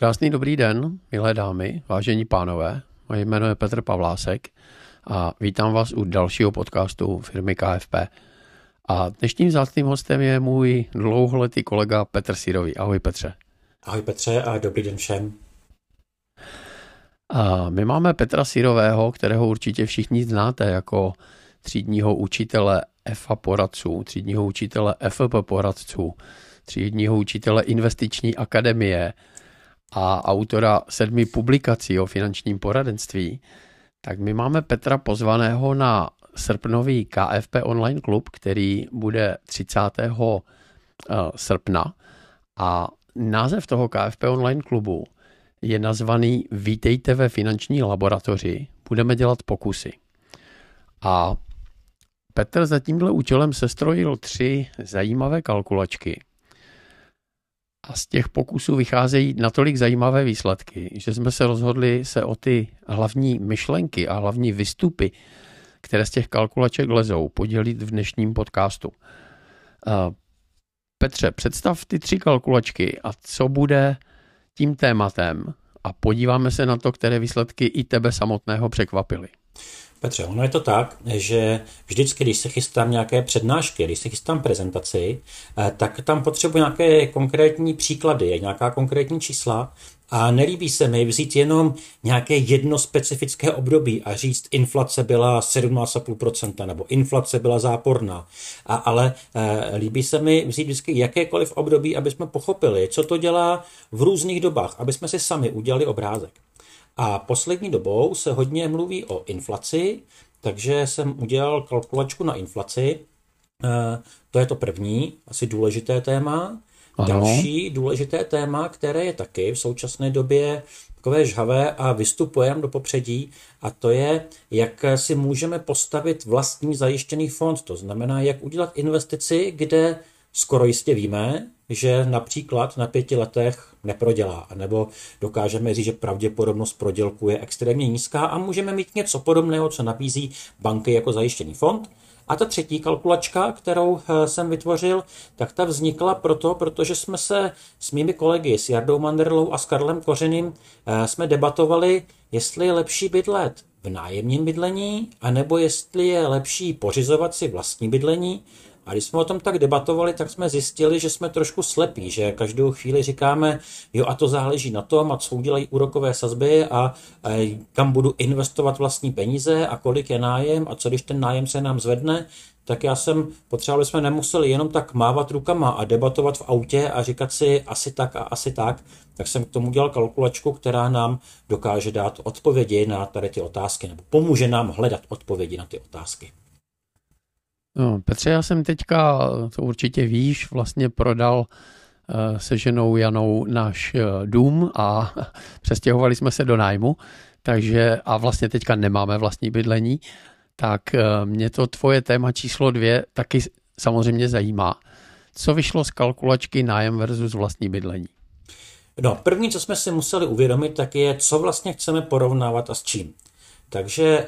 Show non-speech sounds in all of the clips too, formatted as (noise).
Krásný dobrý den, milé dámy, vážení pánové. Moje jméno je Petr Pavlásek a vítám vás u dalšího podcastu firmy KFP. A dnešním vzácným hostem je můj dlouholetý kolega Petr Sírový. Ahoj Petře. Ahoj Petře a dobrý den všem. A my máme Petra Sírového, kterého určitě všichni znáte jako třídního učitele EFA poradců, třídního učitele FP poradců, třídního učitele investiční akademie a autora sedmi publikací o finančním poradenství, tak my máme Petra pozvaného na srpnový KFP online klub, který bude 30. Eh, srpna a název toho KFP online klubu je nazvaný Vítejte ve finanční laboratoři, budeme dělat pokusy. A Petr za tímhle účelem sestrojil tři zajímavé kalkulačky. A z těch pokusů vycházejí natolik zajímavé výsledky, že jsme se rozhodli se o ty hlavní myšlenky a hlavní vystupy, které z těch kalkulaček lezou, podělit v dnešním podcastu. Petře, představ ty tři kalkulačky a co bude tím tématem a podíváme se na to, které výsledky i tebe samotného překvapily. Petře, ono je to tak, že vždycky, když se chystám nějaké přednášky, když se chystám prezentaci, eh, tak tam potřebuji nějaké konkrétní příklady, nějaká konkrétní čísla a nelíbí se mi vzít jenom nějaké jedno specifické období a říct, inflace byla 17,5% nebo inflace byla záporná. A, ale e, líbí se mi vzít vždycky jakékoliv období, aby jsme pochopili, co to dělá v různých dobách, aby jsme si sami udělali obrázek. A poslední dobou se hodně mluví o inflaci, takže jsem udělal kalkulačku na inflaci. E, to je to první, asi důležité téma. Ano. Další důležité téma, které je taky v současné době takové žhavé a vystupuje do popředí, a to je, jak si můžeme postavit vlastní zajištěný fond. To znamená, jak udělat investici, kde skoro jistě víme, že například na pěti letech neprodělá, nebo dokážeme říct, že pravděpodobnost prodělku je extrémně nízká a můžeme mít něco podobného, co nabízí banky jako zajištěný fond. A ta třetí kalkulačka, kterou eh, jsem vytvořil, tak ta vznikla proto, protože jsme se s mými kolegy, s Jardou Manderlou a s Karlem Kořeným, eh, jsme debatovali, jestli je lepší bydlet v nájemním bydlení, anebo jestli je lepší pořizovat si vlastní bydlení. A když jsme o tom tak debatovali, tak jsme zjistili, že jsme trošku slepí, že každou chvíli říkáme, jo a to záleží na tom, a co udělají úrokové sazby a, a kam budu investovat vlastní peníze a kolik je nájem a co když ten nájem se nám zvedne, tak já jsem potřeboval, jsme nemuseli jenom tak mávat rukama a debatovat v autě a říkat si asi tak a asi tak, tak jsem k tomu dělal kalkulačku, která nám dokáže dát odpovědi na tady ty otázky, nebo pomůže nám hledat odpovědi na ty otázky. No, Petře, já jsem teďka, to určitě víš, vlastně prodal uh, se ženou Janou náš uh, dům a (laughs) přestěhovali jsme se do nájmu, takže a vlastně teďka nemáme vlastní bydlení, tak uh, mě to tvoje téma číslo dvě taky samozřejmě zajímá. Co vyšlo z kalkulačky nájem versus vlastní bydlení? No, první, co jsme si museli uvědomit, tak je, co vlastně chceme porovnávat a s čím. Takže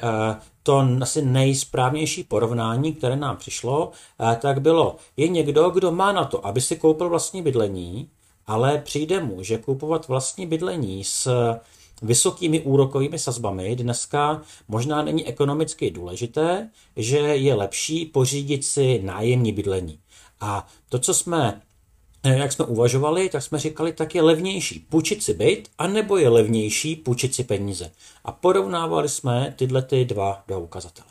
to asi nejsprávnější porovnání, které nám přišlo, eh, tak bylo, je někdo, kdo má na to, aby si koupil vlastní bydlení, ale přijde mu, že kupovat vlastní bydlení s vysokými úrokovými sazbami dneska možná není ekonomicky důležité, že je lepší pořídit si nájemní bydlení. A to, co jsme Eh, jak jsme uvažovali, tak jsme říkali, tak je levnější půjčit si byt, anebo je levnější půjčit si peníze. A porovnávali jsme tyhle ty dva, dva ukazatele.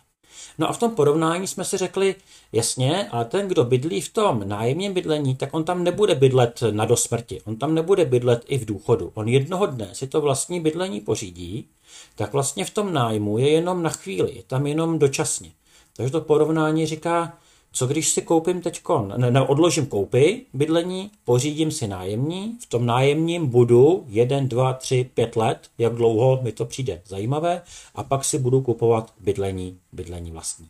No a v tom porovnání jsme si řekli, jasně, ale ten, kdo bydlí v tom nájemním bydlení, tak on tam nebude bydlet na dosmrti, on tam nebude bydlet i v důchodu. On jednoho dne si to vlastní bydlení pořídí, tak vlastně v tom nájmu je jenom na chvíli, je tam jenom dočasně. Takže to porovnání říká, co když si koupím teď, ne, ne, odložím koupy, bydlení, pořídím si nájemní, v tom nájemním budu 1, 2, 3, 5 let, jak dlouho mi to přijde zajímavé, a pak si budu kupovat bydlení, bydlení vlastní.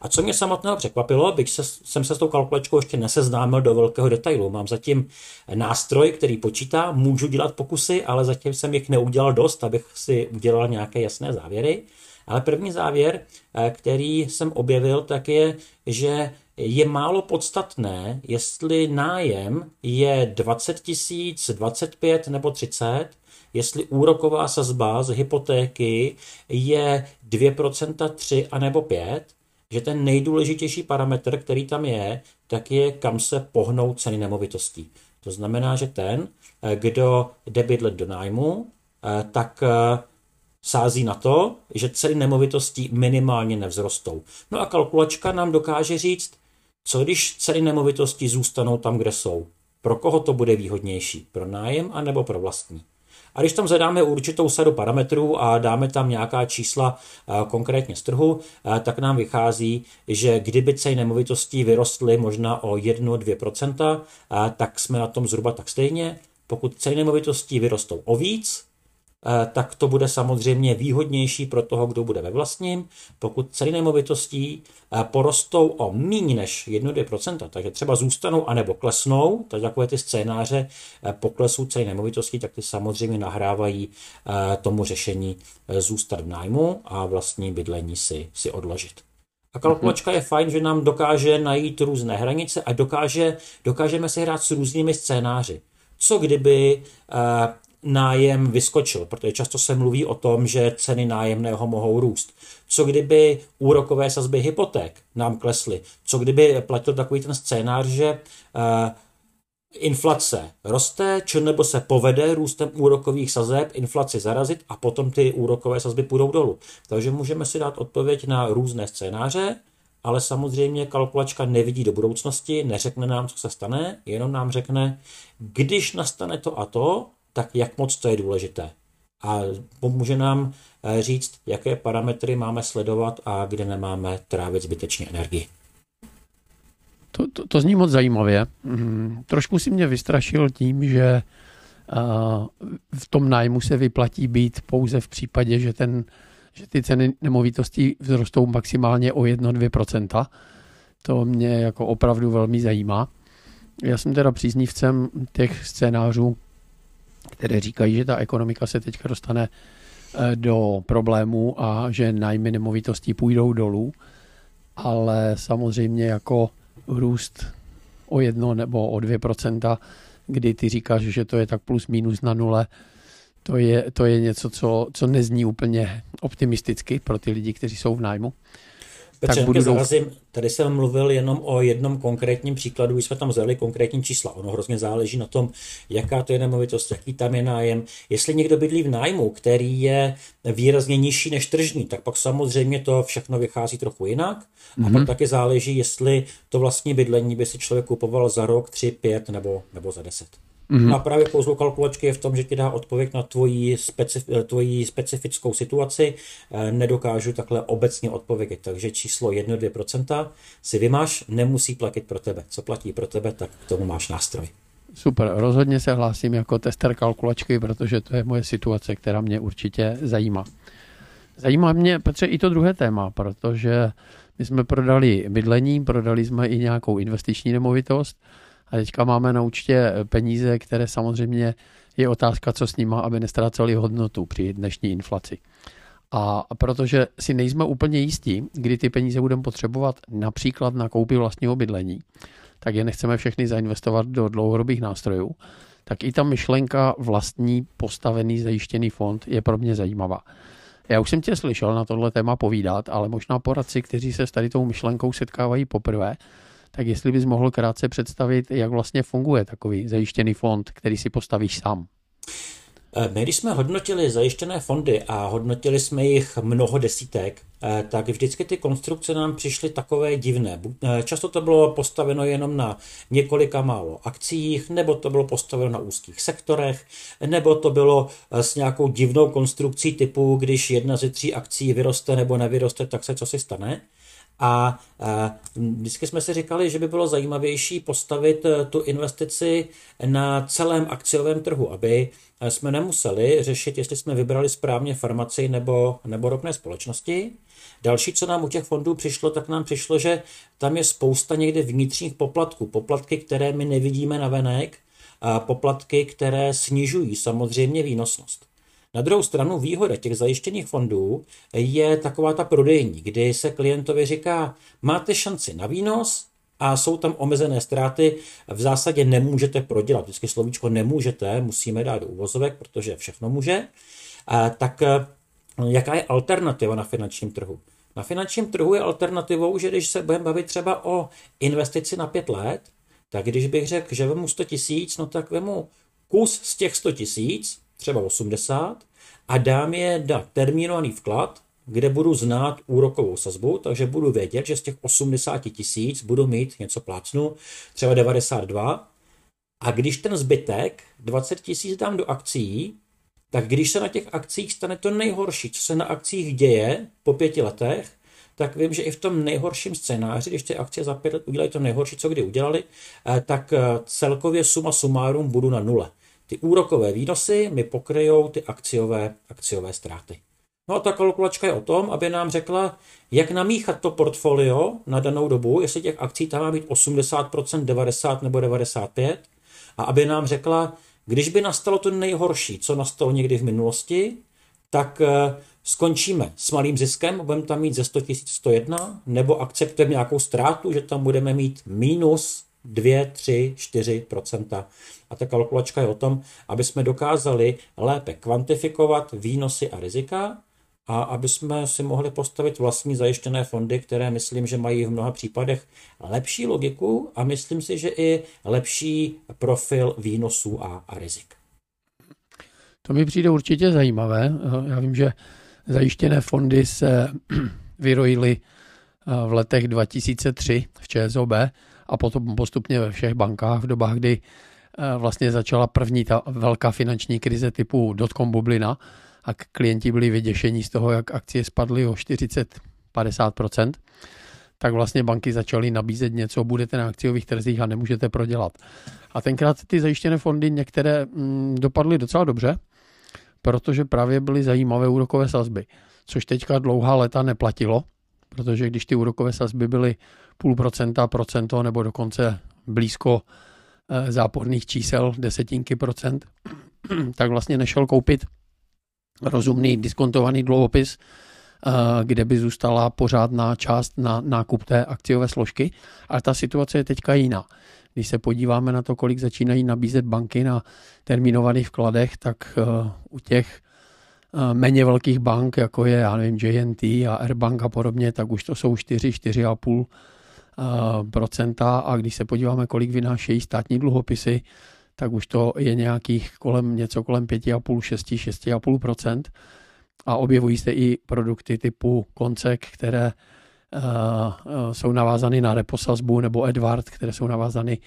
A co mě samotného překvapilo, bych se, jsem se s tou kalkulačkou ještě neseznámil do velkého detailu. Mám zatím nástroj, který počítá, můžu dělat pokusy, ale zatím jsem jich neudělal dost, abych si udělal nějaké jasné závěry. Ale první závěr, eh, který jsem objevil, tak je, že je málo podstatné, jestli nájem je 20 tisíc, 25 nebo 30, jestli úroková sazba z hypotéky je 2%, 3 a nebo 5, že ten nejdůležitější parametr, který tam je, tak je, kam se pohnou ceny nemovitostí. To znamená, že ten, eh, kdo jde bydlet do nájmu, eh, tak sází na to, že ceny nemovitostí minimálně nevzrostou. No a kalkulačka nám dokáže říct, co když ceny nemovitostí zůstanou tam, kde jsou. Pro koho to bude výhodnější? Pro nájem anebo pro vlastní? A když tam zadáme určitou sadu parametrů a dáme tam nějaká čísla konkrétně z trhu, tak nám vychází, že kdyby ceny nemovitostí vyrostly možná o 1-2%, tak jsme na tom zhruba tak stejně. Pokud ceny nemovitostí vyrostou o víc, Eh, tak to bude samozřejmě výhodnější pro toho, kdo bude ve vlastním. Pokud ceny nemovitostí eh, porostou o méně než 1-2%, takže třeba zůstanou anebo klesnou, tak takové ty scénáře eh, poklesu ceny nemovitostí, tak ty samozřejmě nahrávají tomu řešení zůstat v nájmu a vlastní bydlení si, si odložit. A kalkulačka je fajn, že nám dokáže najít různé hranice a dokáže, dokážeme si hrát s různými scénáři. Co kdyby nájem vyskočil, protože často se mluví o tom, že ceny nájemného mohou růst. Co kdyby úrokové sazby hypoték nám klesly? Co kdyby platil takový ten scénář, že uh, inflace roste, či nebo se povede růstem úrokových sazeb inflaci zarazit a potom ty úrokové sazby půjdou dolů. Takže můžeme si dát odpověď na různé scénáře, ale samozřejmě kalkulačka nevidí do budoucnosti, neřekne nám, co se stane, jenom nám řekne, když nastane to a to, tak jak moc to je důležité. A pomůže nám eh, říct, jaké parametry máme sledovat a kde nemáme trávit zbytečně energii. To, to, to zní moc zajímavě. Mm, trošku si mě vystrašil tím, že uh, v tom nájmu se vyplatí být pouze v případě, že, ten, že ty ceny nemovitostí vzrostou maximálně o 1-2%. To mě jako opravdu velmi zajímá. Já jsem teda příznivcem těch scénářů, které říkají, že ta ekonomika se teďka dostane eh, do problémů a že nájmy nemovitostí půjdou dolů, ale samozřejmě jako růst o jedno nebo o dvě procenta, kdy ty říkáš, že to je tak plus minus na nule, to je, to je něco, co, co nezní úplně optimisticky pro ty lidi, kteří jsou v nájmu. Petře, tak budu zarazím, tady jsem mluvil jenom o jednom konkrétním příkladu, když jsme tam vzali konkrétní čísla. Ono hrozně záleží na tom, jaká to je nemovitost, jaký tam je nájem. Jestli někdo bydlí v nájmu, který je výrazně nižší než tržní, tak pak samozřejmě to všechno vychází trochu jinak. Mm-hmm. A pak mhm. taky záleží, jestli to vlastní bydlení by si člověk kupoval za rok, tři, pět nebo, nebo za deset. Mm-hmm. A právě kouzlo kalkulačky je v tom, že ti dá odpověď na tvoji, specif- tvoji specifickou situaci. Eh, nedokážu takhle obecně odpovědět, takže číslo 1-2% si vymáš, nemusí platit pro tebe. Co platí pro tebe, tak k tomu máš nástroj. Super, rozhodně se hlásím jako tester kalkulačky, protože to je moje situace, která mě určitě zajímá. Zajímá mě, Petře, i to druhé téma, protože my jsme prodali bydlení, prodali jsme i nějakou investiční nemovitost, a teďka máme na účtě peníze, které samozřejmě je otázka, co s nimi, aby nestráceli hodnotu při dnešní inflaci. A protože si nejsme úplně jistí, kdy ty peníze budeme potřebovat například na koupi vlastního bydlení, tak je nechceme všechny zainvestovat do dlouhodobých nástrojů, tak i ta myšlenka vlastní postavený zajištěný fond je pro mě zajímavá. Já už jsem tě slyšel na tohle téma povídat, ale možná poradci, kteří se s tady tou myšlenkou setkávají poprvé, tak jestli bys mohl krátce představit, jak vlastně funguje takový zajištěný fond, který si postavíš sám. Eh, my, když jsme hodnotili zajištěné fondy a hodnotili jsme jich mnoho desítek, eh, tak vždycky ty konstrukce nám přišly takové divné. Eh, často to bylo postaveno jenom na několika málo akcích, nebo to bylo postaveno na úzkých sektorech, nebo to bylo s nějakou divnou konstrukcí typu, když jedna ze tří akcí vyroste nebo nevyroste, tak se co si stane. A vždycky jsme si říkali, že by bylo zajímavější postavit e, tu investici na celém akciovém trhu, aby e, jsme nemuseli řešit, jestli jsme vybrali správně farmaci nebo, nebo ropné společnosti. Další, co nám u těch fondů přišlo, tak nám přišlo, že tam je spousta někde vnitřních poplatků. Poplatky, které my nevidíme na venek, a poplatky, které snižují samozřejmě výnosnost. Na druhou stranu výhoda těch zajištěných fondů je taková ta prodejní, kdy se klientovi říká, máte šanci na výnos, a jsou tam omezené ztráty, v zásadě nemůžete prodělat. Vždycky slovíčko nemůžete, musíme dát do úvozovek, protože všechno může. Tak jaká je alternativa na finančním trhu? Na finančním trhu je alternativou, že když se budeme bavit třeba o investici na pět let, tak když bych řekl, že vemu 100 tisíc, no tak vemu kus z těch 100 tisíc, třeba 80, a dám je na termínovaný vklad, kde budu znát úrokovou sazbu, takže budu vědět, že z těch 80 tisíc budu mít něco plácnu, třeba 92. A když ten zbytek 20 tisíc dám do akcí, tak když se na těch akcích stane to nejhorší, co se na akcích děje po pěti letech, tak vím, že i v tom nejhorším scénáři, když ty akcie za pět let udělají to nejhorší, co kdy udělali, eh, tak eh, celkově suma sumárum budu na nule. Ty úrokové výnosy mi pokryjou ty akciové, akciové ztráty. No a ta kalkulačka je o tom, aby nám řekla, jak namíchat to portfolio na danou dobu, jestli těch akcí tam má být 80%, 90 nebo 95, a aby nám řekla, když by nastalo to nejhorší, co nastalo někdy v minulosti, tak eh, skončíme s malým ziskem, budeme tam mít ze 100 000 101, nebo akceptujeme nějakou ztrátu, že tam budeme mít minus 2, 3, 4% A ta kalkulačka je o tom, aby jsme dokázali lépe kvantifikovat výnosy a rizika a aby jsme si mohli postavit vlastní zajištěné fondy, které myslím, že mají v mnoha případech lepší logiku a myslím si, že i lepší profil výnosů a, a rizik. To mi přijde určitě zajímavé. Já vím, že zajištěné fondy se (clears throat) vyrojily v letech 2003 v ČSOB a potom postupně ve všech bankách v dobách, kdy vlastně začala první ta velká finanční krize typu dotcom bublina, a klienti byli vyděšení z toho, jak akcie spadly o 40-50%, tak vlastně banky začaly nabízet něco, budete na akciových trzích a nemůžete prodělat. A tenkrát ty zajištěné fondy některé mm, dopadly docela dobře, protože právě byly zajímavé úrokové sazby, což teďka dlouhá léta neplatilo, protože když ty úrokové sazby byly půl procenta, procento nebo dokonce blízko eh, záporných čísel, desetinky procent, (clears throat) tak vlastně nešel koupit rozumný diskontovaný dluhopis, eh, kde by zůstala pořádná část na nákup té akciové složky. Ale ta situace je teďka jiná. Když se podíváme na to, kolik začínají nabízet banky na termínovaných vkladech, tak eh, u těch méně velkých bank, jako je, já nevím, JNT a Airbank a podobně, tak už to jsou 4, 4,5 procenta. A když se podíváme, kolik vynášejí státní dluhopisy, tak už to je nějakých kolem něco kolem 5,5, 6, 6,5% a objevují se i produkty typu koncek, které uh, jsou navázány na reposazbu nebo Edward, které jsou navázány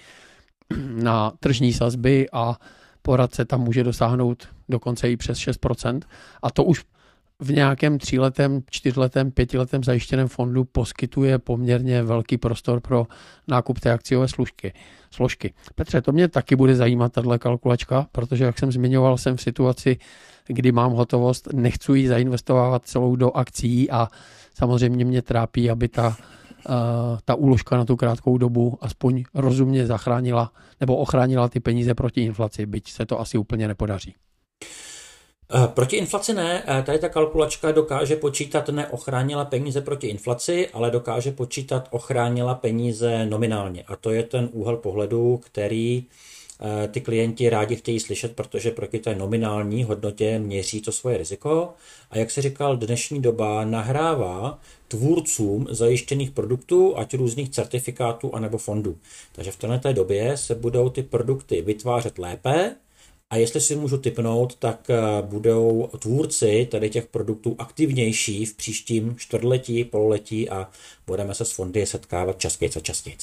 na tržní sazby a poradce tam může dosáhnout dokonce i přes 6%. A to už v nějakém tříletém, čtyřletém, pětiletém zajištěném fondu poskytuje poměrně velký prostor pro nákup té akciové služky, složky. Petře, to mě taky bude zajímat, tahle kalkulačka, protože, jak jsem zmiňoval, jsem v situaci, kdy mám hotovost, nechci ji zainvestovávat celou do akcí a samozřejmě mě trápí, aby ta, ta úložka na tu krátkou dobu aspoň rozumně zachránila nebo ochránila ty peníze proti inflaci, byť se to asi úplně nepodaří. Eh, proti inflaci ne, eh, tady ta kalkulačka dokáže počítat neochránila peníze proti inflaci, ale dokáže počítat ochránila peníze nominálně. A to je ten úhel pohledu, který eh, ty klienti rádi chtějí slyšet, protože proti té nominální hodnotě měří to svoje riziko. A jak se říkal, dnešní doba nahrává tvůrcům zajištěných produktů, ať různých certifikátů anebo fondů. Takže v této době se budou ty produkty vytvářet lépe, a jestli si můžu typnout, tak eh, budou tvůrci tady těch produktů aktivnější v příštím čtvrtletí, pololetí a budeme se s fondy setkávat častěji a častěji.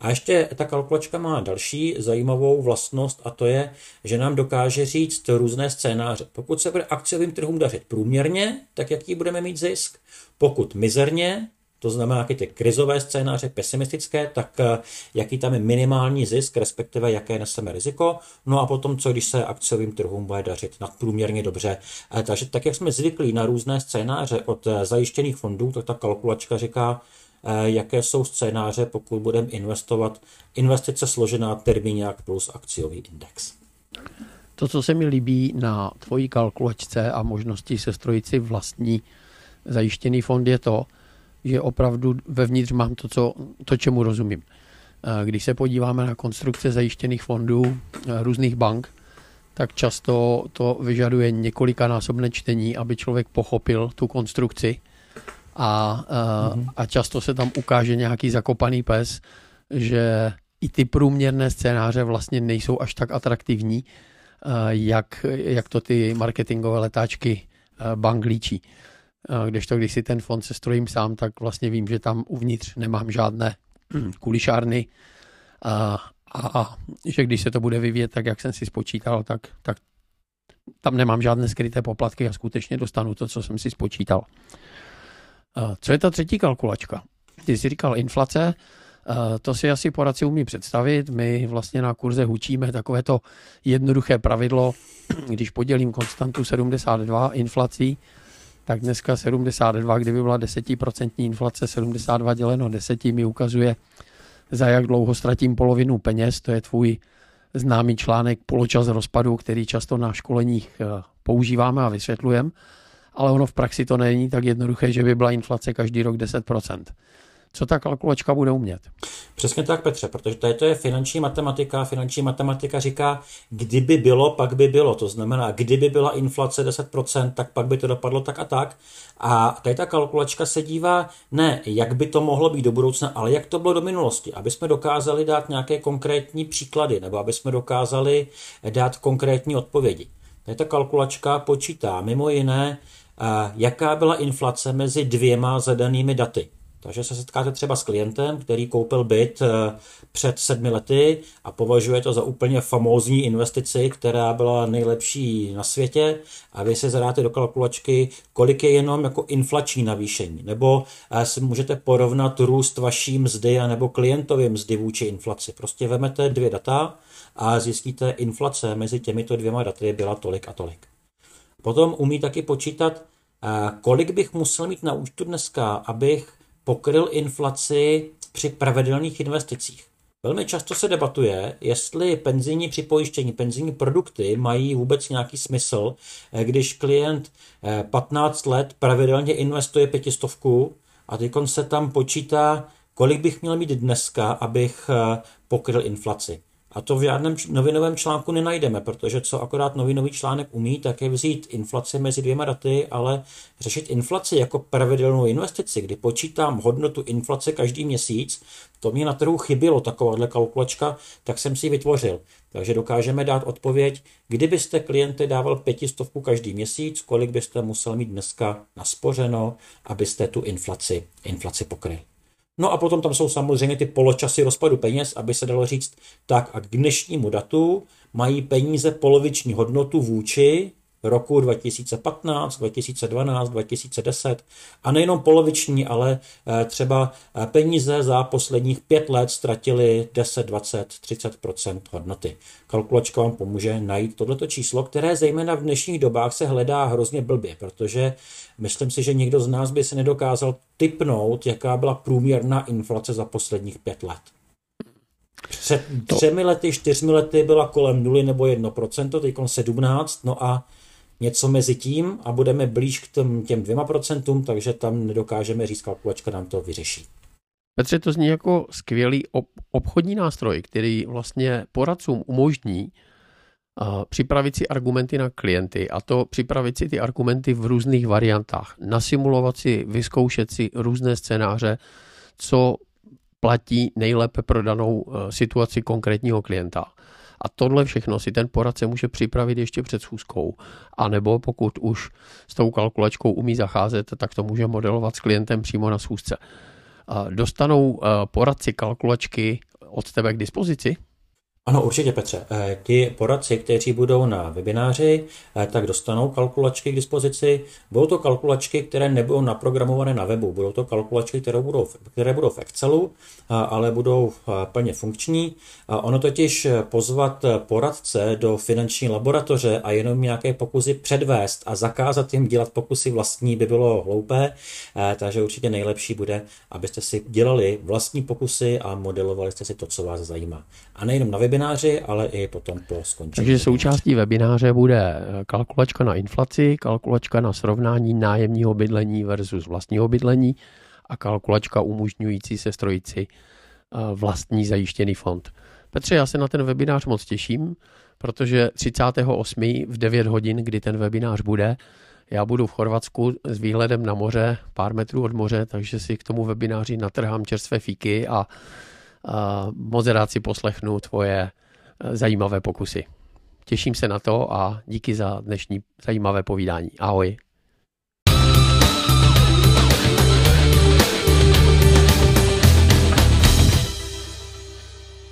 A ještě ta kalkulačka má další zajímavou vlastnost a to je, že nám dokáže říct různé scénáře. Pokud se bude akciovým trhům dařit průměrně, tak jaký budeme mít zisk? Pokud mizerně, to znamená, jaké ty krizové scénáře, pesimistické, tak eh, jaký tam je minimální zisk, respektive jaké neseme riziko. No a potom, co když se akciovým trhům bude dařit nadprůměrně dobře. Eh, takže tak, jak jsme zvyklí na různé scénáře od eh, zajištěných fondů, tak ta kalkulačka říká, jaké jsou scénáře, pokud budeme investovat investice složená termíňák plus akciový index. To, co se mi líbí na tvojí kalkulačce a možnosti sestrojit si vlastní zajištěný fond, je to, že opravdu vevnitř mám to, co, to čemu rozumím. Když se podíváme na konstrukce zajištěných fondů různých bank, tak často to vyžaduje několikanásobné čtení, aby člověk pochopil tu konstrukci a, mm-hmm. a často se tam ukáže nějaký zakopaný pes, že i ty průměrné scénáře vlastně nejsou až tak atraktivní, jak, jak to ty marketingové letáčky bank líčí. Kdežto, když si ten fond se strojím sám, tak vlastně vím, že tam uvnitř nemám žádné kulišárny a, a že když se to bude vyvíjet tak, jak jsem si spočítal, tak, tak tam nemám žádné skryté poplatky a skutečně dostanu to, co jsem si spočítal. Co je ta třetí kalkulačka? Ty jsi říkal inflace, to si asi poradci umí představit. My vlastně na kurze hučíme takové to jednoduché pravidlo, když podělím konstantu 72 inflací, tak dneska 72, kdyby byla 10% inflace, 72 děleno 10 mi ukazuje, za jak dlouho ztratím polovinu peněz. To je tvůj známý článek Poločas rozpadu, který často na školeních eh, používáme a vysvětlujeme, ale ono v praxi to není tak jednoduché, že by byla inflace každý rok 10% co ta kalkulačka bude umět. Přesně tak, Petře, protože tady to je finanční matematika. Finanční matematika říká, kdyby bylo, pak by bylo. To znamená, kdyby byla inflace 10%, tak pak by to dopadlo tak a tak. A tady ta kalkulačka se dívá ne, jak by to mohlo být do budoucna, ale jak to bylo do minulosti, aby jsme dokázali dát nějaké konkrétní příklady, nebo aby jsme dokázali dát konkrétní odpovědi. Tady ta kalkulačka počítá mimo jiné, jaká byla inflace mezi dvěma zadanými daty. Takže se setkáte třeba s klientem, který koupil byt eh, před sedmi lety a považuje to za úplně famózní investici, která byla nejlepší na světě a vy si zadáte do kalkulačky, kolik je jenom jako inflační navýšení. Nebo eh, si můžete porovnat růst vaší mzdy a nebo klientově mzdy vůči inflaci. Prostě vemete dvě data a zjistíte, inflace mezi těmito dvěma daty byla tolik a tolik. Potom umí taky počítat, eh, kolik bych musel mít na účtu dneska, abych pokryl inflaci při pravidelných investicích. Velmi často se debatuje, jestli penzijní připojištění, penzijní produkty mají vůbec nějaký smysl, eh, když klient 15 eh, let pravidelně investuje pětistovku a teď se tam počítá, kolik bych měl mít dneska, abych pokryl inflaci. A to v žádném novinovém článku nenajdeme, protože co akorát novinový článek umí, tak je vzít inflaci mezi dvěma daty, ale řešit inflaci jako pravidelnou investici, kdy počítám hodnotu inflace každý měsíc, to mě na trhu chybělo, takováhle kalkulačka, tak jsem si ji vytvořil. Takže dokážeme dát odpověď, kdybyste klienty dával pětistovku každý měsíc, kolik byste musel mít dneska naspořeno, abyste tu inflaci, inflaci pokryli. No a potom tam jsou samozřejmě ty poločasy rozpadu peněz, aby se dalo říct, tak a k dnešnímu datu mají peníze poloviční hodnotu vůči roku 2015, 2012, 2010 a nejenom poloviční, ale eh, třeba eh, peníze za posledních pět let ztratili 10, 20, 30% hodnoty. Kalkulačka vám pomůže najít tohleto číslo, které zejména v dnešních dobách se hledá hrozně blbě, protože myslím si, že někdo z nás by se nedokázal typnout, jaká byla průměrná inflace za posledních pět let. Před třemi lety, čtyřmi lety byla kolem 0 nebo 1%, teď 17, no a něco mezi tím a budeme blíž k těm, těm dvěma procentům, takže tam nedokážeme říct, kalkulačka nám to vyřeší. Petře, to zní jako skvělý obchodní nástroj, který vlastně poradcům umožní uh, připravit si argumenty na klienty a to připravit si ty argumenty v různých variantách, nasimulovat si, vyzkoušet si různé scénáře, co platí nejlépe pro danou uh, situaci konkrétního klienta. A tohle všechno si ten poradce může připravit ještě před schůzkou. A nebo pokud už s tou kalkulačkou umí zacházet, tak to může modelovat s klientem přímo na schůzce. Dostanou eh, poradci kalkulačky od tebe k dispozici? Ano, určitě, Petře. Eh, ti poradci, kteří budou na webináři, eh, tak dostanou kalkulačky k dispozici. Budou to kalkulačky, které nebudou naprogramované na webu. Budou to kalkulačky, které budou, které budou v Excelu, ale budou plně funkční. Ono totiž pozvat poradce do finanční laboratoře a jenom nějaké pokusy předvést a zakázat jim dělat pokusy vlastní by bylo hloupé, eh, takže určitě nejlepší bude, abyste si dělali vlastní pokusy a modelovali jste si to, co vás zajímá. A nejenom na webináři, ale i potom po skončení. Takže součástí webináře bude eh, kalkulačka na inflaci, kalkulačka na srovnání nájemního bydlení versus vlastního bydlení a kalkulačka umožňující se strojící vlastní zajištěný fond. Petře, já se na ten webinář moc těším, protože 38. v 9 hodin, kdy ten webinář bude, já budu v Chorvatsku s výhledem na moře, pár metrů od moře, takže si k tomu webináři natrhám čerstvé fíky a moc rád si poslechnu tvoje e, zajímavé pokusy. Těším se na to a díky za dnešní zajímavé povídání. Ahoj.